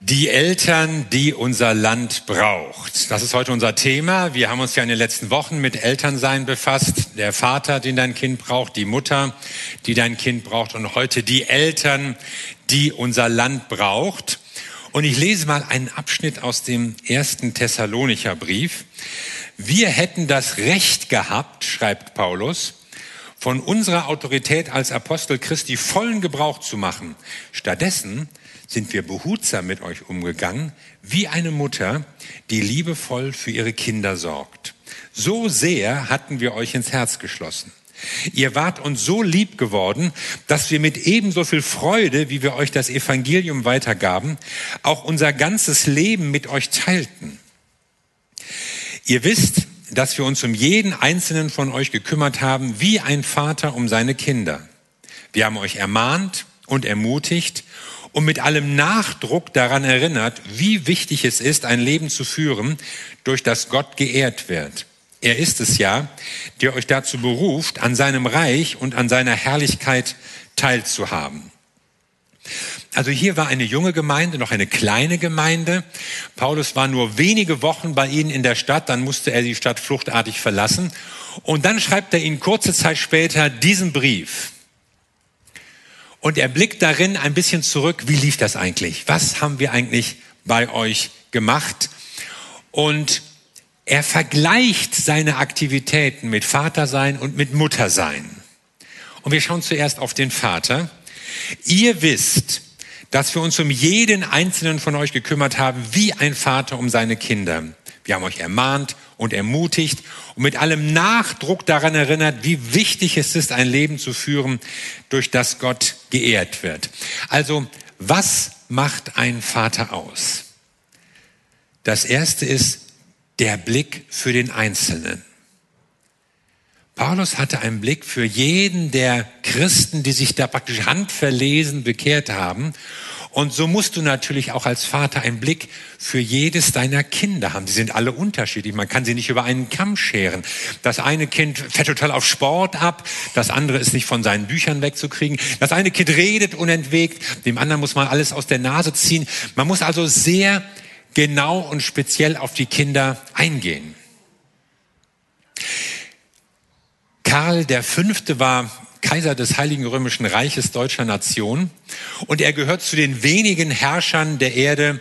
Die Eltern, die unser Land braucht. Das ist heute unser Thema. Wir haben uns ja in den letzten Wochen mit Elternsein befasst. Der Vater, den dein Kind braucht, die Mutter, die dein Kind braucht und heute die Eltern, die unser Land braucht. Und ich lese mal einen Abschnitt aus dem ersten Thessalonicher Brief. Wir hätten das Recht gehabt, schreibt Paulus, von unserer Autorität als Apostel Christi vollen Gebrauch zu machen. Stattdessen sind wir behutsam mit euch umgegangen, wie eine Mutter, die liebevoll für ihre Kinder sorgt. So sehr hatten wir euch ins Herz geschlossen. Ihr wart uns so lieb geworden, dass wir mit ebenso viel Freude, wie wir euch das Evangelium weitergaben, auch unser ganzes Leben mit euch teilten. Ihr wisst, dass wir uns um jeden einzelnen von euch gekümmert haben, wie ein Vater um seine Kinder. Wir haben euch ermahnt und ermutigt und mit allem Nachdruck daran erinnert, wie wichtig es ist, ein Leben zu führen, durch das Gott geehrt wird. Er ist es ja, der euch dazu beruft, an seinem Reich und an seiner Herrlichkeit teilzuhaben. Also hier war eine junge Gemeinde, noch eine kleine Gemeinde. Paulus war nur wenige Wochen bei ihnen in der Stadt, dann musste er die Stadt fluchtartig verlassen. Und dann schreibt er ihnen kurze Zeit später diesen Brief. Und er blickt darin ein bisschen zurück, wie lief das eigentlich? Was haben wir eigentlich bei euch gemacht? Und er vergleicht seine Aktivitäten mit Vatersein und mit Muttersein. Und wir schauen zuerst auf den Vater. Ihr wisst, dass wir uns um jeden einzelnen von euch gekümmert haben, wie ein Vater um seine Kinder. Wir haben euch ermahnt und ermutigt und mit allem Nachdruck daran erinnert, wie wichtig es ist, ein Leben zu führen, durch das Gott geehrt wird. Also, was macht ein Vater aus? Das erste ist der Blick für den Einzelnen. Paulus hatte einen Blick für jeden der Christen, die sich da praktisch handverlesen bekehrt haben und so musst du natürlich auch als Vater einen Blick für jedes deiner Kinder haben. Die sind alle unterschiedlich. Man kann sie nicht über einen Kamm scheren. Das eine Kind fährt total auf Sport ab. Das andere ist nicht von seinen Büchern wegzukriegen. Das eine Kind redet unentwegt. Dem anderen muss man alles aus der Nase ziehen. Man muss also sehr genau und speziell auf die Kinder eingehen. Karl der Fünfte war Kaiser des Heiligen Römischen Reiches deutscher Nation. Und er gehört zu den wenigen Herrschern der Erde,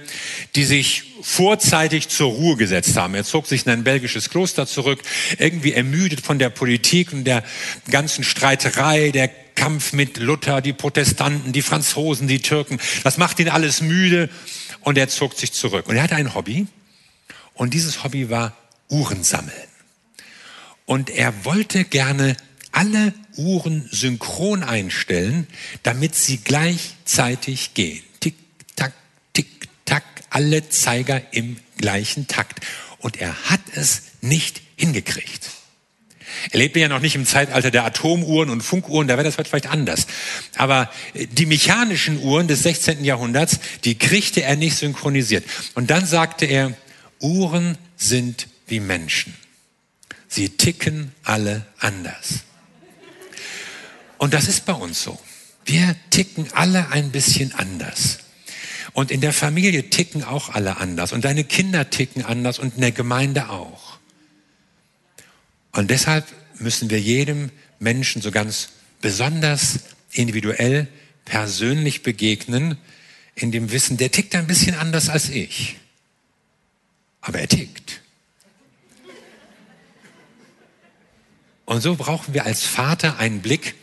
die sich vorzeitig zur Ruhe gesetzt haben. Er zog sich in ein belgisches Kloster zurück, irgendwie ermüdet von der Politik und der ganzen Streiterei, der Kampf mit Luther, die Protestanten, die Franzosen, die Türken. Das macht ihn alles müde und er zog sich zurück. Und er hatte ein Hobby und dieses Hobby war Uhrensammeln. Und er wollte gerne alle Uhren synchron einstellen, damit sie gleichzeitig gehen. Tick, tack, tick, tack, alle Zeiger im gleichen Takt. Und er hat es nicht hingekriegt. Er lebte ja noch nicht im Zeitalter der Atomuhren und Funkuhren, da wäre das heute vielleicht anders. Aber die mechanischen Uhren des 16. Jahrhunderts, die kriegte er nicht synchronisiert. Und dann sagte er, Uhren sind wie Menschen. Sie ticken alle anders. Und das ist bei uns so. Wir ticken alle ein bisschen anders. Und in der Familie ticken auch alle anders. Und deine Kinder ticken anders und in der Gemeinde auch. Und deshalb müssen wir jedem Menschen so ganz besonders individuell, persönlich begegnen, in dem Wissen, der tickt ein bisschen anders als ich. Aber er tickt. Und so brauchen wir als Vater einen Blick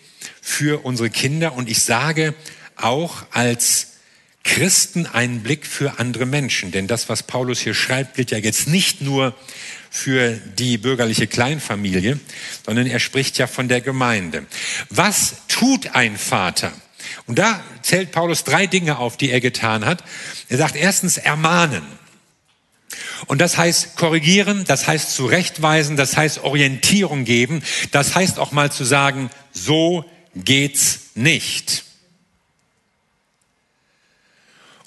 für unsere Kinder und ich sage auch als Christen einen Blick für andere Menschen. Denn das, was Paulus hier schreibt, gilt ja jetzt nicht nur für die bürgerliche Kleinfamilie, sondern er spricht ja von der Gemeinde. Was tut ein Vater? Und da zählt Paulus drei Dinge auf, die er getan hat. Er sagt erstens ermahnen. Und das heißt korrigieren, das heißt zurechtweisen, das heißt Orientierung geben, das heißt auch mal zu sagen, so geht's nicht.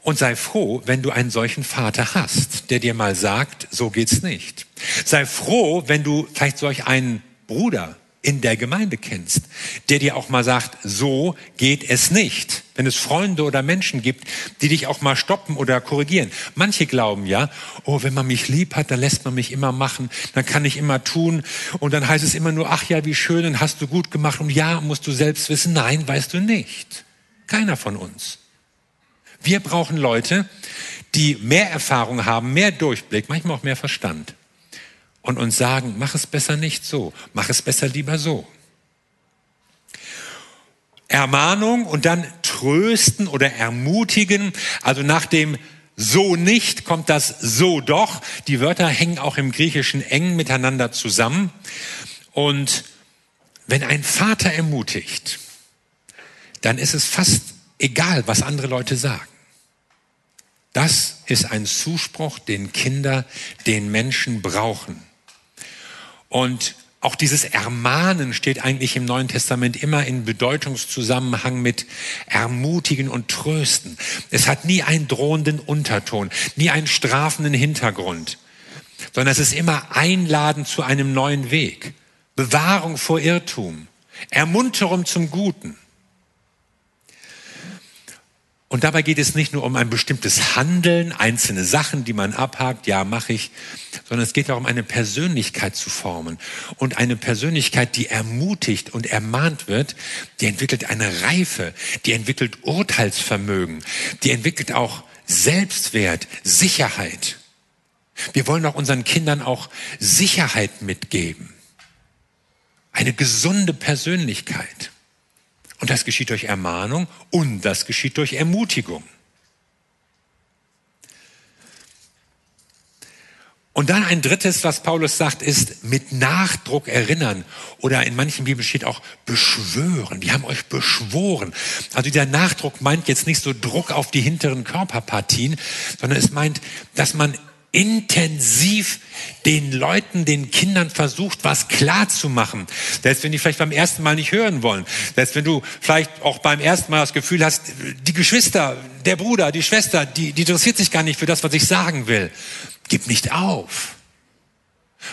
Und sei froh, wenn du einen solchen Vater hast, der dir mal sagt, so geht's nicht. Sei froh, wenn du vielleicht solch einen Bruder in der Gemeinde kennst, der dir auch mal sagt, so geht es nicht. Wenn es Freunde oder Menschen gibt, die dich auch mal stoppen oder korrigieren. Manche glauben ja, oh, wenn man mich lieb hat, dann lässt man mich immer machen, dann kann ich immer tun und dann heißt es immer nur, ach ja, wie schön, dann hast du gut gemacht und ja, musst du selbst wissen, nein, weißt du nicht. Keiner von uns. Wir brauchen Leute, die mehr Erfahrung haben, mehr Durchblick, manchmal auch mehr Verstand und uns sagen, mach es besser nicht so, mach es besser lieber so. Ermahnung und dann trösten oder ermutigen. Also nach dem so nicht kommt das so doch. Die Wörter hängen auch im Griechischen eng miteinander zusammen. Und wenn ein Vater ermutigt, dann ist es fast egal, was andere Leute sagen. Das ist ein Zuspruch, den Kinder, den Menschen brauchen. Und auch dieses Ermahnen steht eigentlich im Neuen Testament immer in Bedeutungszusammenhang mit Ermutigen und Trösten. Es hat nie einen drohenden Unterton, nie einen strafenden Hintergrund, sondern es ist immer Einladen zu einem neuen Weg, Bewahrung vor Irrtum, Ermunterung zum Guten. Und dabei geht es nicht nur um ein bestimmtes Handeln, einzelne Sachen, die man abhakt, ja, mache ich, sondern es geht darum, eine Persönlichkeit zu formen. Und eine Persönlichkeit, die ermutigt und ermahnt wird, die entwickelt eine Reife, die entwickelt Urteilsvermögen, die entwickelt auch Selbstwert, Sicherheit. Wir wollen auch unseren Kindern auch Sicherheit mitgeben. Eine gesunde Persönlichkeit. Und das geschieht durch Ermahnung und das geschieht durch Ermutigung. Und dann ein drittes, was Paulus sagt, ist mit Nachdruck erinnern oder in manchen Bibeln steht auch beschwören. Wir haben euch beschworen. Also dieser Nachdruck meint jetzt nicht so Druck auf die hinteren Körperpartien, sondern es meint, dass man intensiv den Leuten, den Kindern versucht, was klar zu machen. Selbst wenn die vielleicht beim ersten Mal nicht hören wollen. Selbst wenn du vielleicht auch beim ersten Mal das Gefühl hast, die Geschwister, der Bruder, die Schwester, die, die interessiert sich gar nicht für das, was ich sagen will. Gib nicht auf.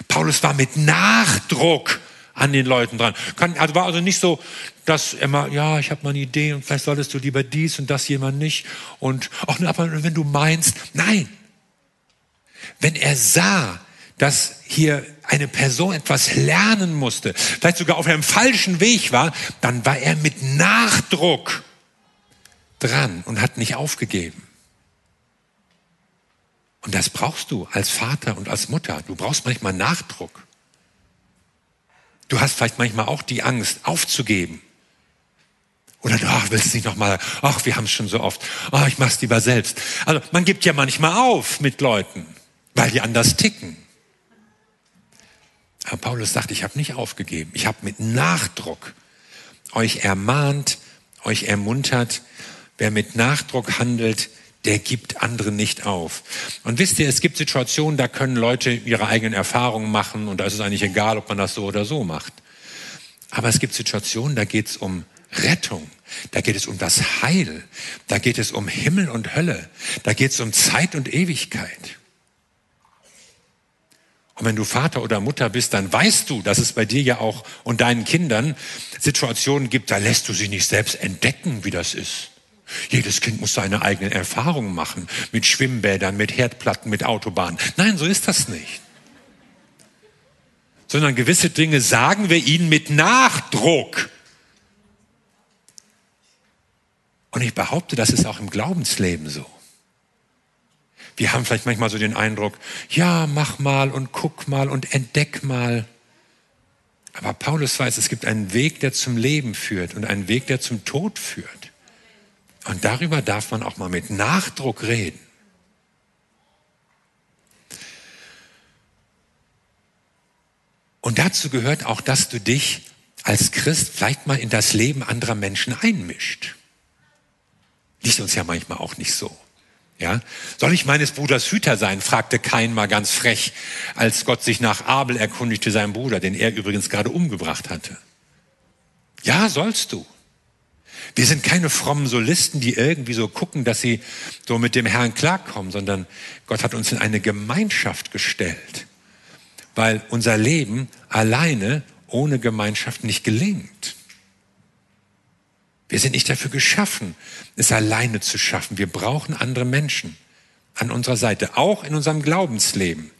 Paulus war mit Nachdruck an den Leuten dran. Kann, also war also nicht so, dass er mal, ja, ich habe mal eine Idee und vielleicht solltest du lieber dies und das jemand nicht und auch aber wenn du meinst, nein, wenn er sah, dass hier eine Person etwas lernen musste, vielleicht sogar auf einem falschen Weg war, dann war er mit Nachdruck dran und hat nicht aufgegeben. Und das brauchst du als Vater und als Mutter. Du brauchst manchmal Nachdruck. Du hast vielleicht manchmal auch die Angst, aufzugeben. Oder du willst nicht nochmal, ach, wir haben es schon so oft, ach, ich mach's lieber selbst. Also man gibt ja manchmal auf mit Leuten weil die anders ticken. Aber Paulus sagt, ich habe nicht aufgegeben. Ich habe mit Nachdruck euch ermahnt, euch ermuntert. Wer mit Nachdruck handelt, der gibt andere nicht auf. Und wisst ihr, es gibt Situationen, da können Leute ihre eigenen Erfahrungen machen und da ist es eigentlich egal, ob man das so oder so macht. Aber es gibt Situationen, da geht es um Rettung, da geht es um das Heil, da geht es um Himmel und Hölle, da geht es um Zeit und Ewigkeit. Und wenn du Vater oder Mutter bist, dann weißt du, dass es bei dir ja auch und deinen Kindern Situationen gibt, da lässt du sie nicht selbst entdecken, wie das ist. Jedes Kind muss seine eigenen Erfahrungen machen mit Schwimmbädern, mit Herdplatten, mit Autobahnen. Nein, so ist das nicht. Sondern gewisse Dinge sagen wir ihnen mit Nachdruck. Und ich behaupte, das ist auch im Glaubensleben so. Wir haben vielleicht manchmal so den Eindruck, ja, mach mal und guck mal und entdeck mal. Aber Paulus weiß, es gibt einen Weg, der zum Leben führt und einen Weg, der zum Tod führt. Und darüber darf man auch mal mit Nachdruck reden. Und dazu gehört auch, dass du dich als Christ vielleicht mal in das Leben anderer Menschen einmischt. Liegt uns ja manchmal auch nicht so. Ja? Soll ich meines Bruders Hüter sein? fragte Kain mal ganz frech, als Gott sich nach Abel erkundigte, seinem Bruder, den er übrigens gerade umgebracht hatte. Ja, sollst du. Wir sind keine frommen Solisten, die irgendwie so gucken, dass sie so mit dem Herrn klarkommen, sondern Gott hat uns in eine Gemeinschaft gestellt, weil unser Leben alleine ohne Gemeinschaft nicht gelingt. Wir sind nicht dafür geschaffen, es alleine zu schaffen. Wir brauchen andere Menschen an unserer Seite, auch in unserem Glaubensleben.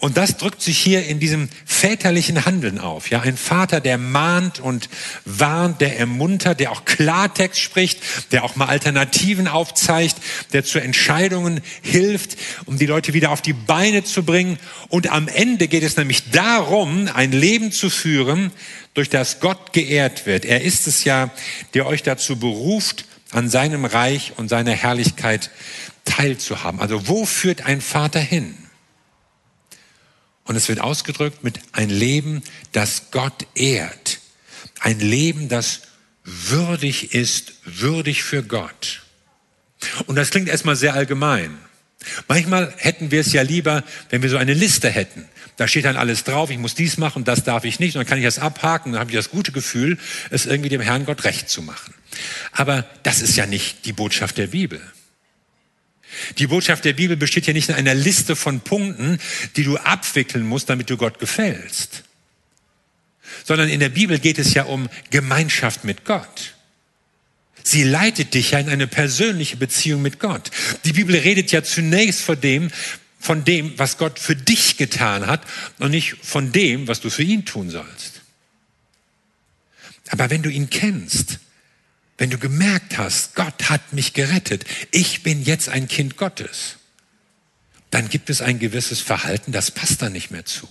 Und das drückt sich hier in diesem väterlichen Handeln auf. Ja, ein Vater, der mahnt und warnt, der ermuntert, der auch Klartext spricht, der auch mal Alternativen aufzeigt, der zu Entscheidungen hilft, um die Leute wieder auf die Beine zu bringen. Und am Ende geht es nämlich darum, ein Leben zu führen, durch das Gott geehrt wird. Er ist es ja, der euch dazu beruft, an seinem Reich und seiner Herrlichkeit teilzuhaben. Also wo führt ein Vater hin? Und es wird ausgedrückt mit ein Leben, das Gott ehrt. Ein Leben, das würdig ist, würdig für Gott. Und das klingt erstmal sehr allgemein. Manchmal hätten wir es ja lieber, wenn wir so eine Liste hätten. Da steht dann alles drauf, ich muss dies machen, das darf ich nicht. Und dann kann ich das abhaken, dann habe ich das gute Gefühl, es irgendwie dem Herrn Gott recht zu machen. Aber das ist ja nicht die Botschaft der Bibel. Die Botschaft der Bibel besteht ja nicht in einer Liste von Punkten, die du abwickeln musst, damit du Gott gefällst, sondern in der Bibel geht es ja um Gemeinschaft mit Gott. Sie leitet dich ja in eine persönliche Beziehung mit Gott. Die Bibel redet ja zunächst von dem, von dem, was Gott für dich getan hat und nicht von dem, was du für ihn tun sollst. Aber wenn du ihn kennst, wenn du gemerkt hast, Gott hat mich gerettet, ich bin jetzt ein Kind Gottes, dann gibt es ein gewisses Verhalten, das passt da nicht mehr zu.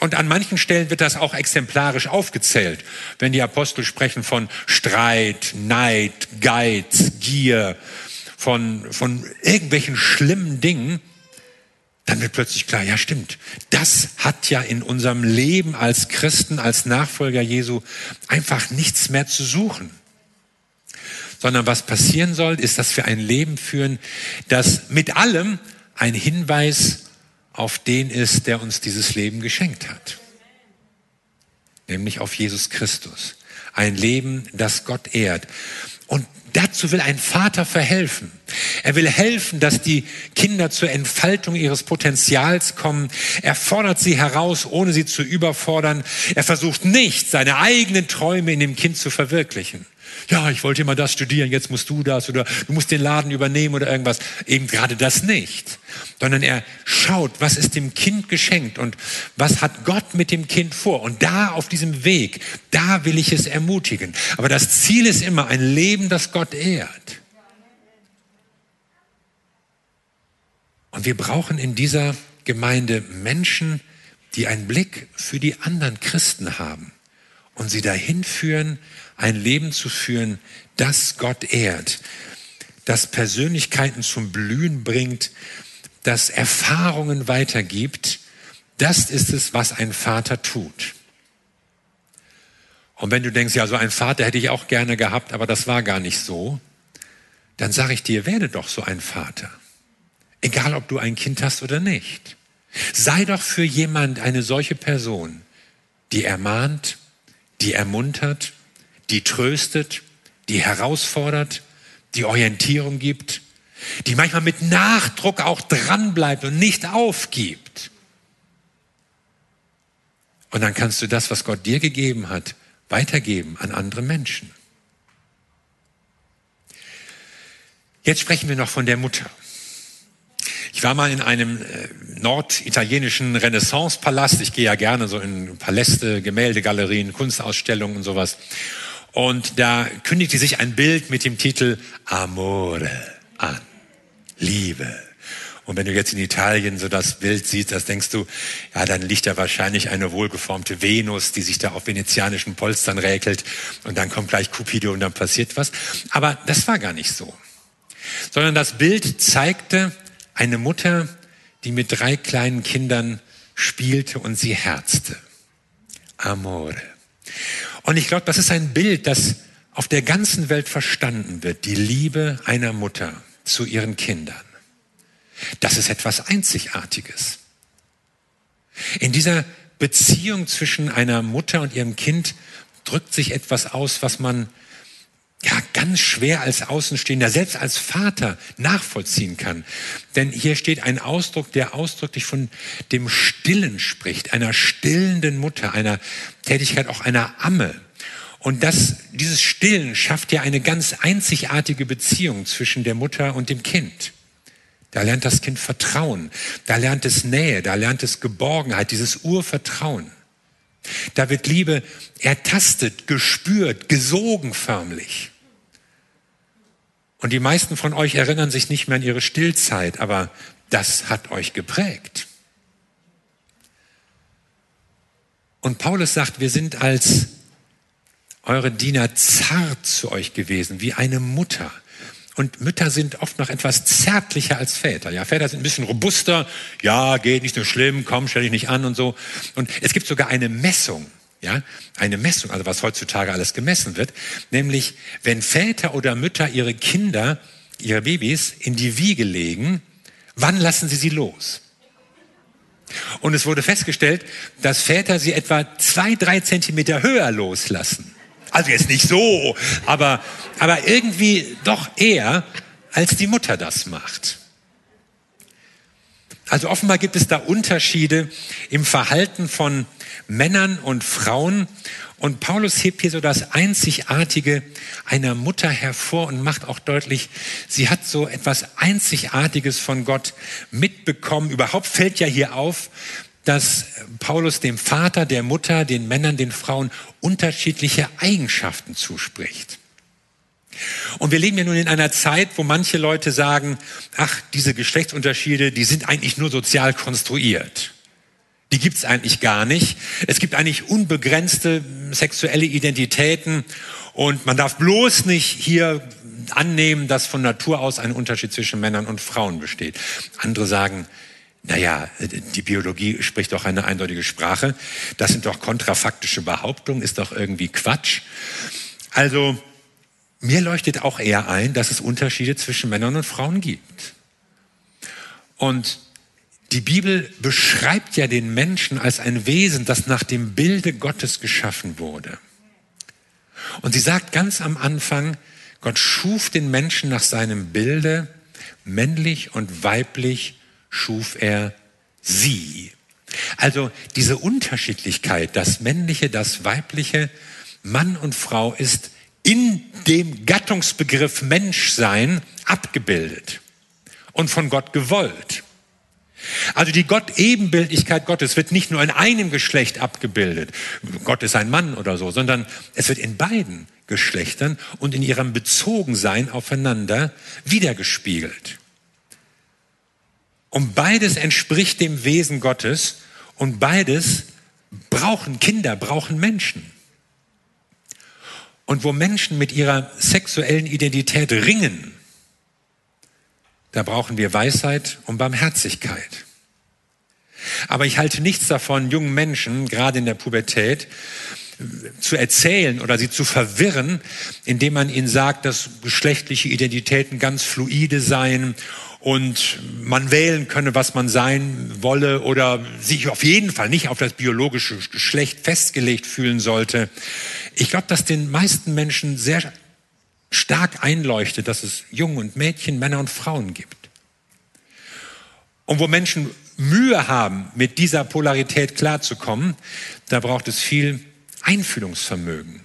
Und an manchen Stellen wird das auch exemplarisch aufgezählt, wenn die Apostel sprechen von Streit, Neid, Geiz, Gier, von, von irgendwelchen schlimmen Dingen dann wird plötzlich klar, ja stimmt, das hat ja in unserem Leben als Christen, als Nachfolger Jesu einfach nichts mehr zu suchen. Sondern was passieren soll, ist, dass wir ein Leben führen, das mit allem ein Hinweis auf den ist, der uns dieses Leben geschenkt hat. Nämlich auf Jesus Christus. Ein Leben, das Gott ehrt. Und Dazu will ein Vater verhelfen. Er will helfen, dass die Kinder zur Entfaltung ihres Potenzials kommen. Er fordert sie heraus, ohne sie zu überfordern. Er versucht nicht, seine eigenen Träume in dem Kind zu verwirklichen ja, ich wollte immer das studieren, jetzt musst du das oder du musst den Laden übernehmen oder irgendwas. Eben gerade das nicht. Sondern er schaut, was ist dem Kind geschenkt und was hat Gott mit dem Kind vor. Und da auf diesem Weg, da will ich es ermutigen. Aber das Ziel ist immer ein Leben, das Gott ehrt. Und wir brauchen in dieser Gemeinde Menschen, die einen Blick für die anderen Christen haben und sie dahin führen, ein Leben zu führen, das Gott ehrt, das Persönlichkeiten zum Blühen bringt, das Erfahrungen weitergibt. Das ist es, was ein Vater tut. Und wenn du denkst, ja, so ein Vater hätte ich auch gerne gehabt, aber das war gar nicht so, dann sage ich dir, werde doch so ein Vater. Egal, ob du ein Kind hast oder nicht. Sei doch für jemand eine solche Person, die ermahnt, die ermuntert, die tröstet, die herausfordert, die Orientierung gibt, die manchmal mit Nachdruck auch dranbleibt und nicht aufgibt. Und dann kannst du das, was Gott dir gegeben hat, weitergeben an andere Menschen. Jetzt sprechen wir noch von der Mutter. Ich war mal in einem äh, norditalienischen Renaissance-Palast. Ich gehe ja gerne so in Paläste, Gemäldegalerien, Kunstausstellungen und sowas. Und da kündigte sich ein Bild mit dem Titel Amore an. Liebe. Und wenn du jetzt in Italien so das Bild siehst, das denkst du, ja, dann liegt da wahrscheinlich eine wohlgeformte Venus, die sich da auf venezianischen Polstern räkelt und dann kommt gleich Cupido und dann passiert was. Aber das war gar nicht so. Sondern das Bild zeigte eine Mutter, die mit drei kleinen Kindern spielte und sie herzte. Amore. Und ich glaube, das ist ein Bild, das auf der ganzen Welt verstanden wird, die Liebe einer Mutter zu ihren Kindern. Das ist etwas Einzigartiges. In dieser Beziehung zwischen einer Mutter und ihrem Kind drückt sich etwas aus, was man ja, ganz schwer als Außenstehender, selbst als Vater nachvollziehen kann. Denn hier steht ein Ausdruck, der ausdrücklich von dem Stillen spricht, einer stillenden Mutter, einer Tätigkeit auch einer Amme. Und das, dieses Stillen schafft ja eine ganz einzigartige Beziehung zwischen der Mutter und dem Kind. Da lernt das Kind Vertrauen, da lernt es Nähe, da lernt es Geborgenheit, dieses Urvertrauen. Da wird Liebe ertastet, gespürt, gesogen förmlich. Und die meisten von euch erinnern sich nicht mehr an ihre Stillzeit, aber das hat euch geprägt. Und Paulus sagt, wir sind als eure Diener zart zu euch gewesen, wie eine Mutter. Und Mütter sind oft noch etwas zärtlicher als Väter. Ja, Väter sind ein bisschen robuster. Ja, geht nicht so schlimm, komm, stell dich nicht an und so. Und es gibt sogar eine Messung. Ja, eine Messung, also was heutzutage alles gemessen wird, nämlich wenn Väter oder Mütter ihre Kinder, ihre Babys in die Wiege legen, wann lassen sie sie los? Und es wurde festgestellt, dass Väter sie etwa zwei, drei Zentimeter höher loslassen. Also jetzt nicht so, aber, aber irgendwie doch eher, als die Mutter das macht. Also offenbar gibt es da Unterschiede im Verhalten von Männern und Frauen. Und Paulus hebt hier so das Einzigartige einer Mutter hervor und macht auch deutlich, sie hat so etwas Einzigartiges von Gott mitbekommen. Überhaupt fällt ja hier auf, dass Paulus dem Vater, der Mutter, den Männern, den Frauen unterschiedliche Eigenschaften zuspricht. Und wir leben ja nun in einer Zeit, wo manche Leute sagen, ach, diese Geschlechtsunterschiede, die sind eigentlich nur sozial konstruiert. Die gibt's eigentlich gar nicht. Es gibt eigentlich unbegrenzte sexuelle Identitäten und man darf bloß nicht hier annehmen, dass von Natur aus ein Unterschied zwischen Männern und Frauen besteht. Andere sagen, naja, die Biologie spricht doch eine eindeutige Sprache. Das sind doch kontrafaktische Behauptungen, ist doch irgendwie Quatsch. Also, mir leuchtet auch eher ein, dass es Unterschiede zwischen Männern und Frauen gibt. Und die Bibel beschreibt ja den Menschen als ein Wesen, das nach dem Bilde Gottes geschaffen wurde. Und sie sagt ganz am Anfang, Gott schuf den Menschen nach seinem Bilde, männlich und weiblich schuf er sie. Also diese Unterschiedlichkeit, das männliche, das weibliche, Mann und Frau ist in dem Gattungsbegriff Menschsein abgebildet und von Gott gewollt. Also die Gott-Ebenbildlichkeit Gottes wird nicht nur in einem Geschlecht abgebildet, Gott ist ein Mann oder so, sondern es wird in beiden Geschlechtern und in ihrem Bezogensein aufeinander wiedergespiegelt. Und beides entspricht dem Wesen Gottes und beides brauchen Kinder, brauchen Menschen. Und wo Menschen mit ihrer sexuellen Identität ringen, da brauchen wir Weisheit und Barmherzigkeit. Aber ich halte nichts davon, jungen Menschen, gerade in der Pubertät, zu erzählen oder sie zu verwirren, indem man ihnen sagt, dass geschlechtliche Identitäten ganz fluide seien und man wählen könne, was man sein wolle oder sich auf jeden Fall nicht auf das biologische Geschlecht festgelegt fühlen sollte. Ich glaube, dass den meisten Menschen sehr stark einleuchtet, dass es Jungen und Mädchen, Männer und Frauen gibt. Und wo Menschen Mühe haben, mit dieser Polarität klarzukommen, da braucht es viel Einfühlungsvermögen.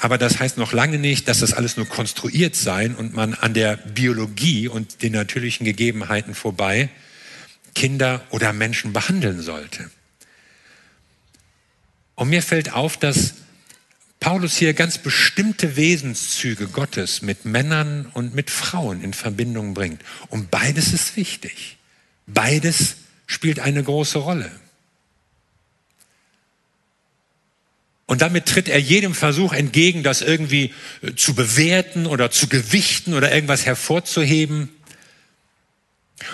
Aber das heißt noch lange nicht, dass das alles nur konstruiert sein und man an der Biologie und den natürlichen Gegebenheiten vorbei Kinder oder Menschen behandeln sollte. Und mir fällt auf, dass Paulus hier ganz bestimmte Wesenszüge Gottes mit Männern und mit Frauen in Verbindung bringt. Und beides ist wichtig. Beides spielt eine große Rolle. Und damit tritt er jedem Versuch entgegen, das irgendwie äh, zu bewerten oder zu gewichten oder irgendwas hervorzuheben.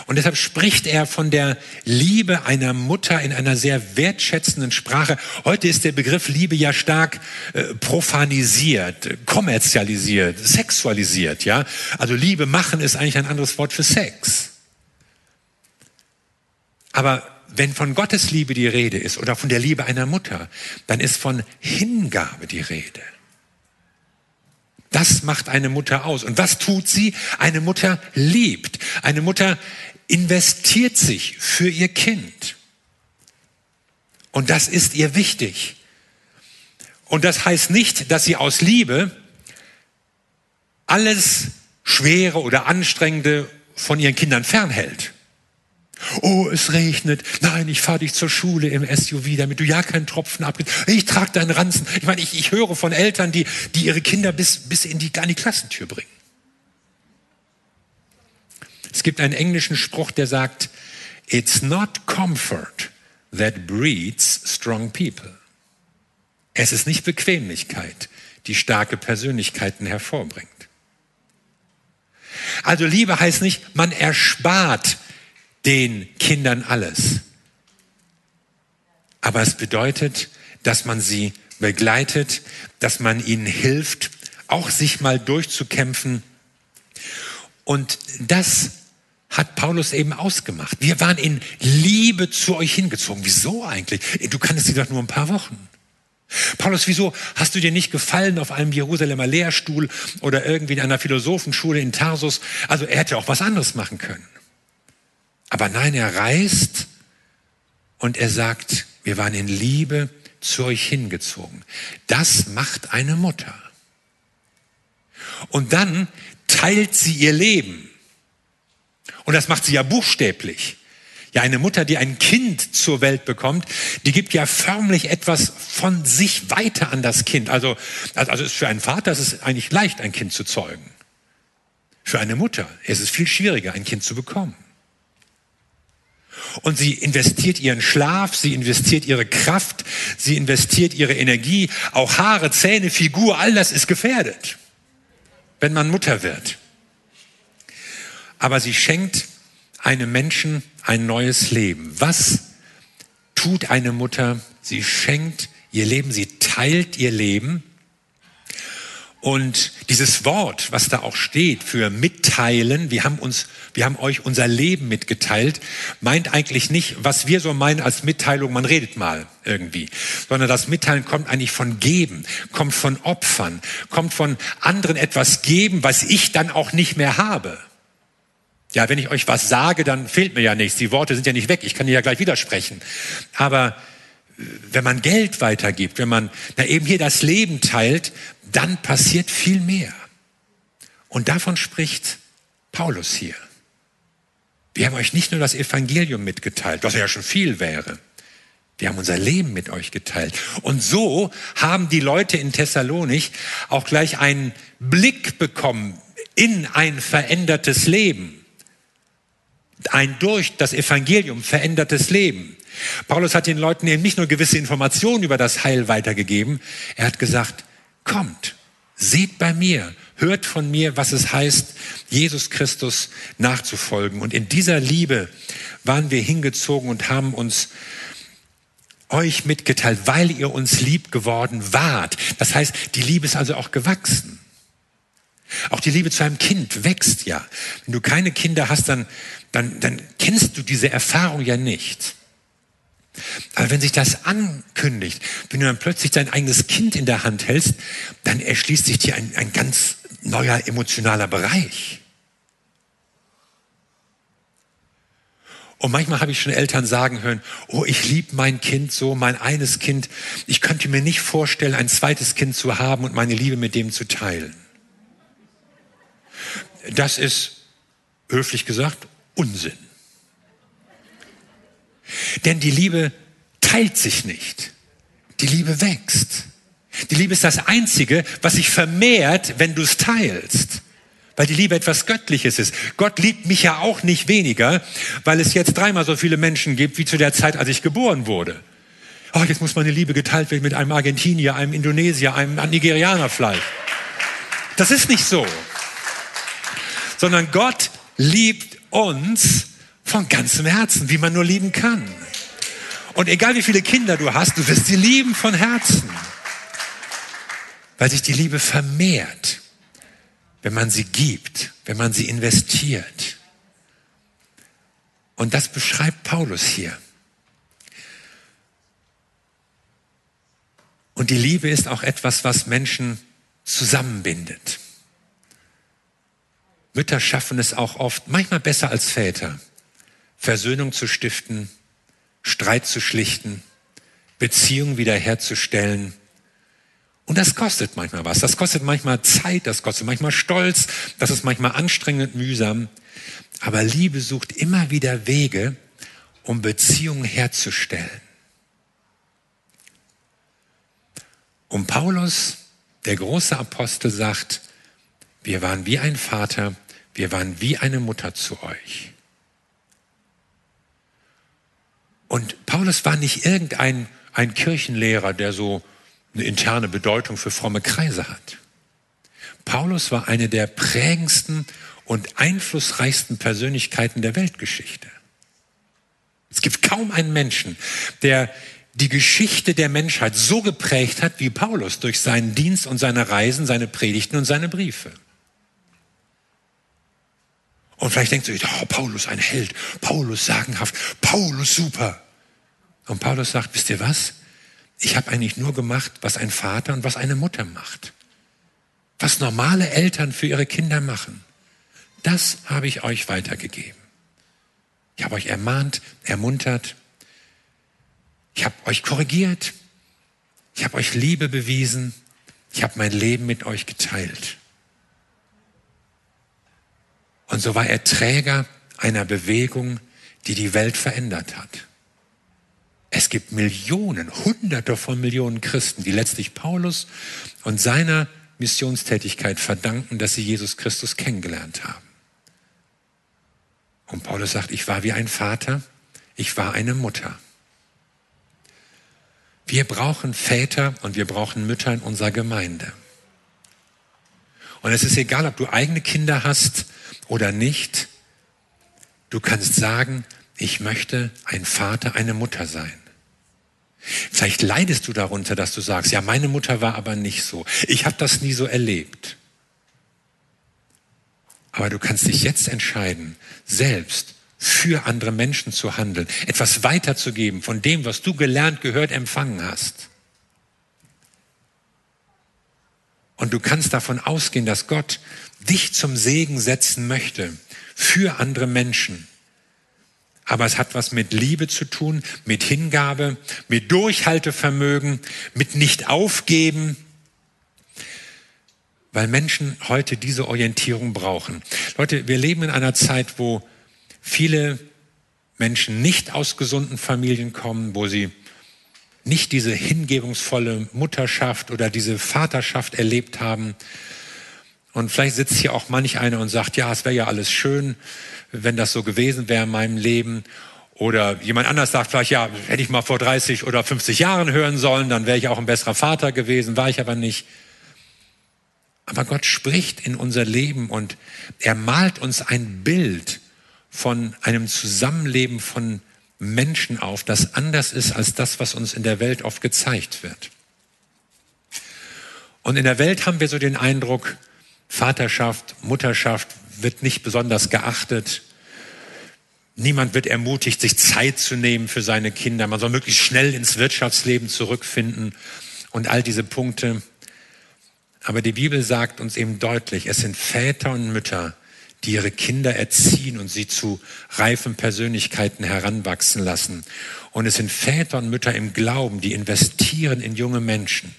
Und deshalb spricht er von der Liebe einer Mutter in einer sehr wertschätzenden Sprache. Heute ist der Begriff Liebe ja stark äh, profanisiert, kommerzialisiert, sexualisiert, ja. Also Liebe machen ist eigentlich ein anderes Wort für Sex. Aber wenn von Gottes Liebe die Rede ist oder von der Liebe einer Mutter, dann ist von Hingabe die Rede. Das macht eine Mutter aus. Und was tut sie? Eine Mutter liebt. Eine Mutter investiert sich für ihr Kind. Und das ist ihr wichtig. Und das heißt nicht, dass sie aus Liebe alles Schwere oder Anstrengende von ihren Kindern fernhält. Oh, es regnet. Nein, ich fahre dich zur Schule im SUV, damit du ja keinen Tropfen abgibst. Ich trage deinen Ranzen. Ich meine, ich, ich höre von Eltern, die, die ihre Kinder bis, bis in die, an die Klassentür bringen. Es gibt einen englischen Spruch, der sagt, It's not comfort that breeds strong people. Es ist nicht Bequemlichkeit, die starke Persönlichkeiten hervorbringt. Also Liebe heißt nicht, man erspart den Kindern alles. Aber es bedeutet, dass man sie begleitet, dass man ihnen hilft, auch sich mal durchzukämpfen. Und das hat Paulus eben ausgemacht. Wir waren in Liebe zu euch hingezogen. Wieso eigentlich? Du kannst sie doch nur ein paar Wochen. Paulus, wieso hast du dir nicht gefallen auf einem Jerusalemer Lehrstuhl oder irgendwie in einer Philosophenschule in Tarsus? Also er hätte auch was anderes machen können. Aber nein, er reist und er sagt, wir waren in Liebe zu euch hingezogen. Das macht eine Mutter. Und dann teilt sie ihr Leben. Und das macht sie ja buchstäblich. Ja, eine Mutter, die ein Kind zur Welt bekommt, die gibt ja förmlich etwas von sich weiter an das Kind. Also, also ist für einen Vater ist es eigentlich leicht, ein Kind zu zeugen. Für eine Mutter ist es viel schwieriger, ein Kind zu bekommen. Und sie investiert ihren Schlaf, sie investiert ihre Kraft, sie investiert ihre Energie, auch Haare, Zähne, Figur, all das ist gefährdet, wenn man Mutter wird. Aber sie schenkt einem Menschen ein neues Leben. Was tut eine Mutter? Sie schenkt ihr Leben, sie teilt ihr Leben. Und dieses Wort, was da auch steht für mitteilen, wir haben uns, wir haben euch unser Leben mitgeteilt, meint eigentlich nicht, was wir so meinen als Mitteilung, man redet mal irgendwie, sondern das Mitteilen kommt eigentlich von geben, kommt von Opfern, kommt von anderen etwas geben, was ich dann auch nicht mehr habe. Ja, wenn ich euch was sage, dann fehlt mir ja nichts. Die Worte sind ja nicht weg. Ich kann die ja gleich widersprechen. Aber äh, wenn man Geld weitergibt, wenn man na eben hier das Leben teilt, dann passiert viel mehr. Und davon spricht Paulus hier. Wir haben euch nicht nur das Evangelium mitgeteilt, was ja schon viel wäre. Wir haben unser Leben mit euch geteilt. Und so haben die Leute in Thessalonik auch gleich einen Blick bekommen in ein verändertes Leben ein durch das Evangelium verändertes Leben. Paulus hat den Leuten eben nicht nur gewisse Informationen über das Heil weitergegeben, er hat gesagt, kommt, seht bei mir, hört von mir, was es heißt, Jesus Christus nachzufolgen. Und in dieser Liebe waren wir hingezogen und haben uns euch mitgeteilt, weil ihr uns lieb geworden wart. Das heißt, die Liebe ist also auch gewachsen. Auch die Liebe zu einem Kind wächst ja. Wenn du keine Kinder hast, dann, dann, dann kennst du diese Erfahrung ja nicht. Aber wenn sich das ankündigt, wenn du dann plötzlich dein eigenes Kind in der Hand hältst, dann erschließt sich dir ein, ein ganz neuer emotionaler Bereich. Und manchmal habe ich schon Eltern sagen hören, oh, ich liebe mein Kind so, mein eines Kind. Ich könnte mir nicht vorstellen, ein zweites Kind zu haben und meine Liebe mit dem zu teilen. Das ist, höflich gesagt, Unsinn. Denn die Liebe teilt sich nicht. Die Liebe wächst. Die Liebe ist das Einzige, was sich vermehrt, wenn du es teilst. Weil die Liebe etwas Göttliches ist. Gott liebt mich ja auch nicht weniger, weil es jetzt dreimal so viele Menschen gibt, wie zu der Zeit, als ich geboren wurde. Oh, jetzt muss meine Liebe geteilt werden mit einem Argentinier, einem Indonesier, einem Nigerianer vielleicht. Das ist nicht so sondern Gott liebt uns von ganzem Herzen, wie man nur lieben kann. Und egal wie viele Kinder du hast, du wirst sie lieben von Herzen, weil sich die Liebe vermehrt, wenn man sie gibt, wenn man sie investiert. Und das beschreibt Paulus hier. Und die Liebe ist auch etwas, was Menschen zusammenbindet. Mütter schaffen es auch oft, manchmal besser als Väter, Versöhnung zu stiften, Streit zu schlichten, Beziehungen wiederherzustellen Und das kostet manchmal was. Das kostet manchmal Zeit, das kostet manchmal Stolz, das ist manchmal anstrengend, mühsam. Aber Liebe sucht immer wieder Wege, um Beziehungen herzustellen. Und Paulus, der große Apostel, sagt, wir waren wie ein Vater, wir waren wie eine Mutter zu euch. Und Paulus war nicht irgendein ein Kirchenlehrer, der so eine interne Bedeutung für fromme Kreise hat. Paulus war eine der prägendsten und einflussreichsten Persönlichkeiten der Weltgeschichte. Es gibt kaum einen Menschen, der die Geschichte der Menschheit so geprägt hat wie Paulus durch seinen Dienst und seine Reisen, seine Predigten und seine Briefe. Und vielleicht denkt ihr, oh, Paulus ein Held, Paulus sagenhaft, Paulus super. Und Paulus sagt, wisst ihr was? Ich habe eigentlich nur gemacht, was ein Vater und was eine Mutter macht. Was normale Eltern für ihre Kinder machen. Das habe ich euch weitergegeben. Ich habe euch ermahnt, ermuntert. Ich habe euch korrigiert. Ich habe euch Liebe bewiesen. Ich habe mein Leben mit euch geteilt. Und so war er Träger einer Bewegung, die die Welt verändert hat. Es gibt Millionen, Hunderte von Millionen Christen, die letztlich Paulus und seiner Missionstätigkeit verdanken, dass sie Jesus Christus kennengelernt haben. Und Paulus sagt, ich war wie ein Vater, ich war eine Mutter. Wir brauchen Väter und wir brauchen Mütter in unserer Gemeinde. Und es ist egal, ob du eigene Kinder hast oder nicht. Du kannst sagen, ich möchte ein Vater, eine Mutter sein. Vielleicht leidest du darunter, dass du sagst, ja, meine Mutter war aber nicht so. Ich habe das nie so erlebt. Aber du kannst dich jetzt entscheiden, selbst für andere Menschen zu handeln, etwas weiterzugeben von dem, was du gelernt, gehört, empfangen hast. Und du kannst davon ausgehen, dass Gott dich zum Segen setzen möchte für andere Menschen. Aber es hat was mit Liebe zu tun, mit Hingabe, mit Durchhaltevermögen, mit nicht aufgeben, weil Menschen heute diese Orientierung brauchen. Leute, wir leben in einer Zeit, wo viele Menschen nicht aus gesunden Familien kommen, wo sie nicht diese hingebungsvolle Mutterschaft oder diese Vaterschaft erlebt haben. Und vielleicht sitzt hier auch manch einer und sagt, ja, es wäre ja alles schön, wenn das so gewesen wäre in meinem Leben. Oder jemand anders sagt vielleicht, ja, hätte ich mal vor 30 oder 50 Jahren hören sollen, dann wäre ich auch ein besserer Vater gewesen, war ich aber nicht. Aber Gott spricht in unser Leben und er malt uns ein Bild von einem Zusammenleben von Menschen auf, das anders ist als das, was uns in der Welt oft gezeigt wird. Und in der Welt haben wir so den Eindruck, Vaterschaft, Mutterschaft wird nicht besonders geachtet. Niemand wird ermutigt, sich Zeit zu nehmen für seine Kinder. Man soll möglichst schnell ins Wirtschaftsleben zurückfinden und all diese Punkte. Aber die Bibel sagt uns eben deutlich, es sind Väter und Mütter, die ihre Kinder erziehen und sie zu reifen Persönlichkeiten heranwachsen lassen. Und es sind Väter und Mütter im Glauben, die investieren in junge Menschen.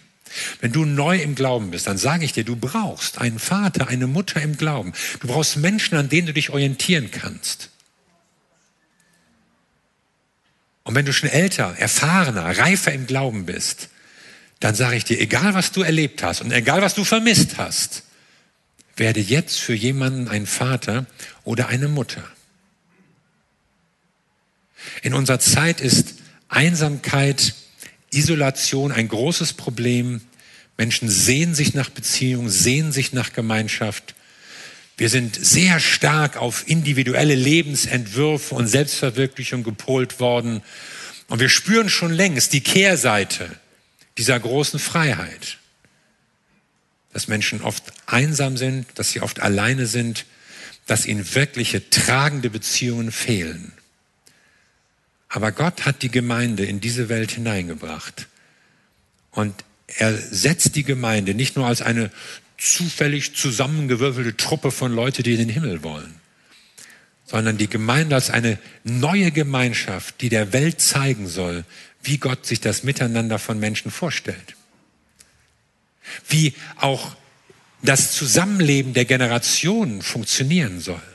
Wenn du neu im Glauben bist, dann sage ich dir, du brauchst einen Vater, eine Mutter im Glauben. Du brauchst Menschen, an denen du dich orientieren kannst. Und wenn du schon älter, erfahrener, reifer im Glauben bist, dann sage ich dir, egal was du erlebt hast und egal was du vermisst hast, werde jetzt für jemanden ein Vater oder eine Mutter. In unserer Zeit ist Einsamkeit, Isolation ein großes Problem. Menschen sehen sich nach Beziehung, sehen sich nach Gemeinschaft. Wir sind sehr stark auf individuelle Lebensentwürfe und Selbstverwirklichung gepolt worden. Und wir spüren schon längst die Kehrseite dieser großen Freiheit dass Menschen oft einsam sind, dass sie oft alleine sind, dass ihnen wirkliche tragende Beziehungen fehlen. Aber Gott hat die Gemeinde in diese Welt hineingebracht. Und er setzt die Gemeinde nicht nur als eine zufällig zusammengewürfelte Truppe von Leuten, die in den Himmel wollen, sondern die Gemeinde als eine neue Gemeinschaft, die der Welt zeigen soll, wie Gott sich das Miteinander von Menschen vorstellt. wie auch das Zusammenleben der Generationen funktionieren soll.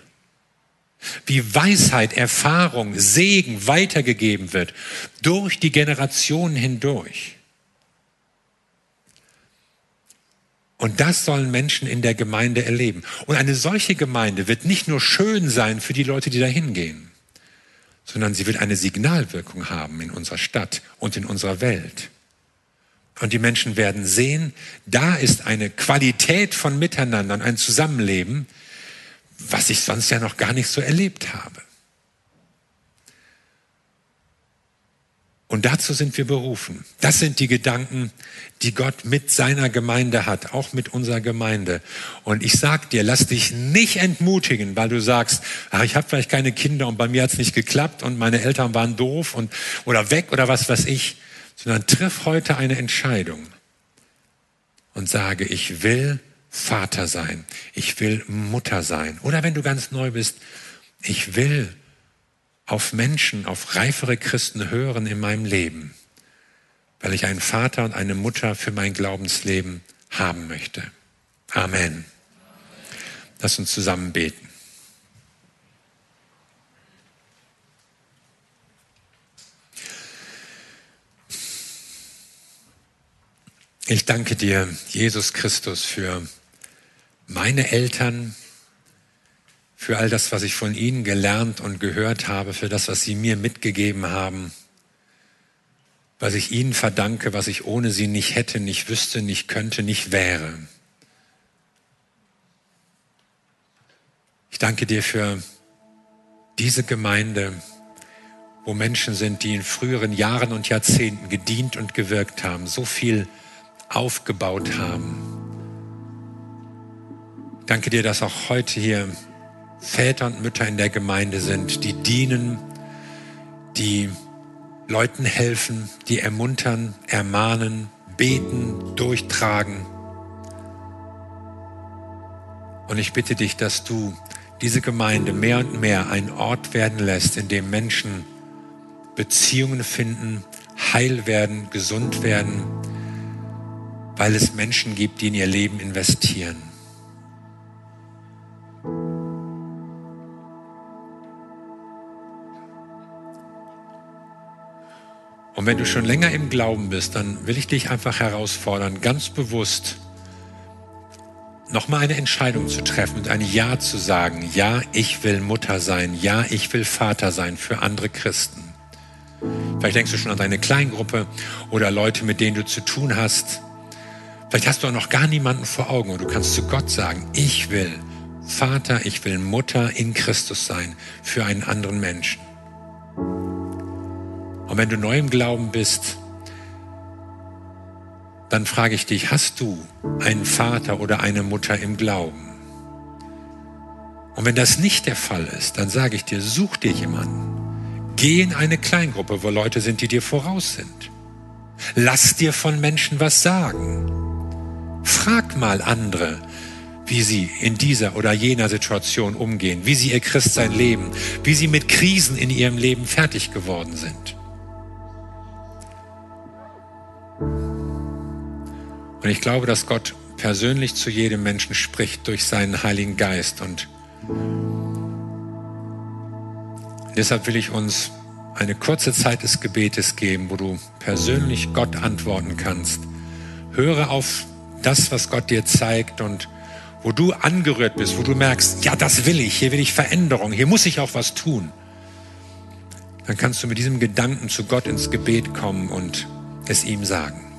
Wie Weisheit, Erfahrung, Segen weitergegeben wird durch die Generationen hindurch. Und das sollen Menschen in der Gemeinde erleben. Und eine solche Gemeinde wird nicht nur schön sein für die Leute, die da hingehen, sondern sie wird eine Signalwirkung haben in unserer Stadt und in unserer Welt. Und die Menschen werden sehen, da ist eine Qualität von Miteinander und ein Zusammenleben, was ich sonst ja noch gar nicht so erlebt habe. Und dazu sind wir berufen. Das sind die Gedanken, die Gott mit seiner Gemeinde hat, auch mit unserer Gemeinde. Und ich sag dir, lass dich nicht entmutigen, weil du sagst, ach, ich habe vielleicht keine Kinder und bei mir hat's nicht geklappt und meine Eltern waren doof und oder weg oder was weiß ich, sondern triff heute eine Entscheidung und sage, ich will Vater sein, ich will Mutter sein. Oder wenn du ganz neu bist, ich will auf Menschen, auf reifere Christen hören in meinem Leben, weil ich einen Vater und eine Mutter für mein Glaubensleben haben möchte. Amen. Lass uns zusammen beten. Ich danke dir, Jesus Christus, für meine Eltern, für all das, was ich von ihnen gelernt und gehört habe, für das, was sie mir mitgegeben haben, was ich ihnen verdanke, was ich ohne sie nicht hätte, nicht wüsste, nicht könnte, nicht wäre. Ich danke dir für diese Gemeinde, wo Menschen sind, die in früheren Jahren und Jahrzehnten gedient und gewirkt haben, so viel aufgebaut haben. Danke dir, dass auch heute hier Väter und Mütter in der Gemeinde sind, die dienen, die Leuten helfen, die ermuntern, ermahnen, beten, durchtragen. Und ich bitte dich, dass du diese Gemeinde mehr und mehr ein Ort werden lässt, in dem Menschen Beziehungen finden, heil werden, gesund werden, weil es Menschen gibt, die in ihr Leben investieren. Und wenn du schon länger im Glauben bist, dann will ich dich einfach herausfordern, ganz bewusst nochmal eine Entscheidung zu treffen und ein Ja zu sagen. Ja, ich will Mutter sein. Ja, ich will Vater sein für andere Christen. Vielleicht denkst du schon an deine Kleingruppe oder Leute, mit denen du zu tun hast. Vielleicht hast du auch noch gar niemanden vor Augen und du kannst zu Gott sagen, ich will Vater, ich will Mutter in Christus sein für einen anderen Menschen. Und wenn du neu im Glauben bist, dann frage ich dich, hast du einen Vater oder eine Mutter im Glauben? Und wenn das nicht der Fall ist, dann sage ich dir, such dir jemanden. Geh in eine Kleingruppe, wo Leute sind, die dir voraus sind. Lass dir von Menschen was sagen. Frag mal andere, wie sie in dieser oder jener Situation umgehen, wie sie ihr Christsein leben, wie sie mit Krisen in ihrem Leben fertig geworden sind. Und ich glaube, dass Gott persönlich zu jedem Menschen spricht durch seinen Heiligen Geist. Und deshalb will ich uns eine kurze Zeit des Gebetes geben, wo du persönlich Gott antworten kannst. Höre auf das, was Gott dir zeigt und wo du angerührt bist, wo du merkst, ja, das will ich, hier will ich Veränderung, hier muss ich auch was tun. Dann kannst du mit diesem Gedanken zu Gott ins Gebet kommen und es ihm sagen.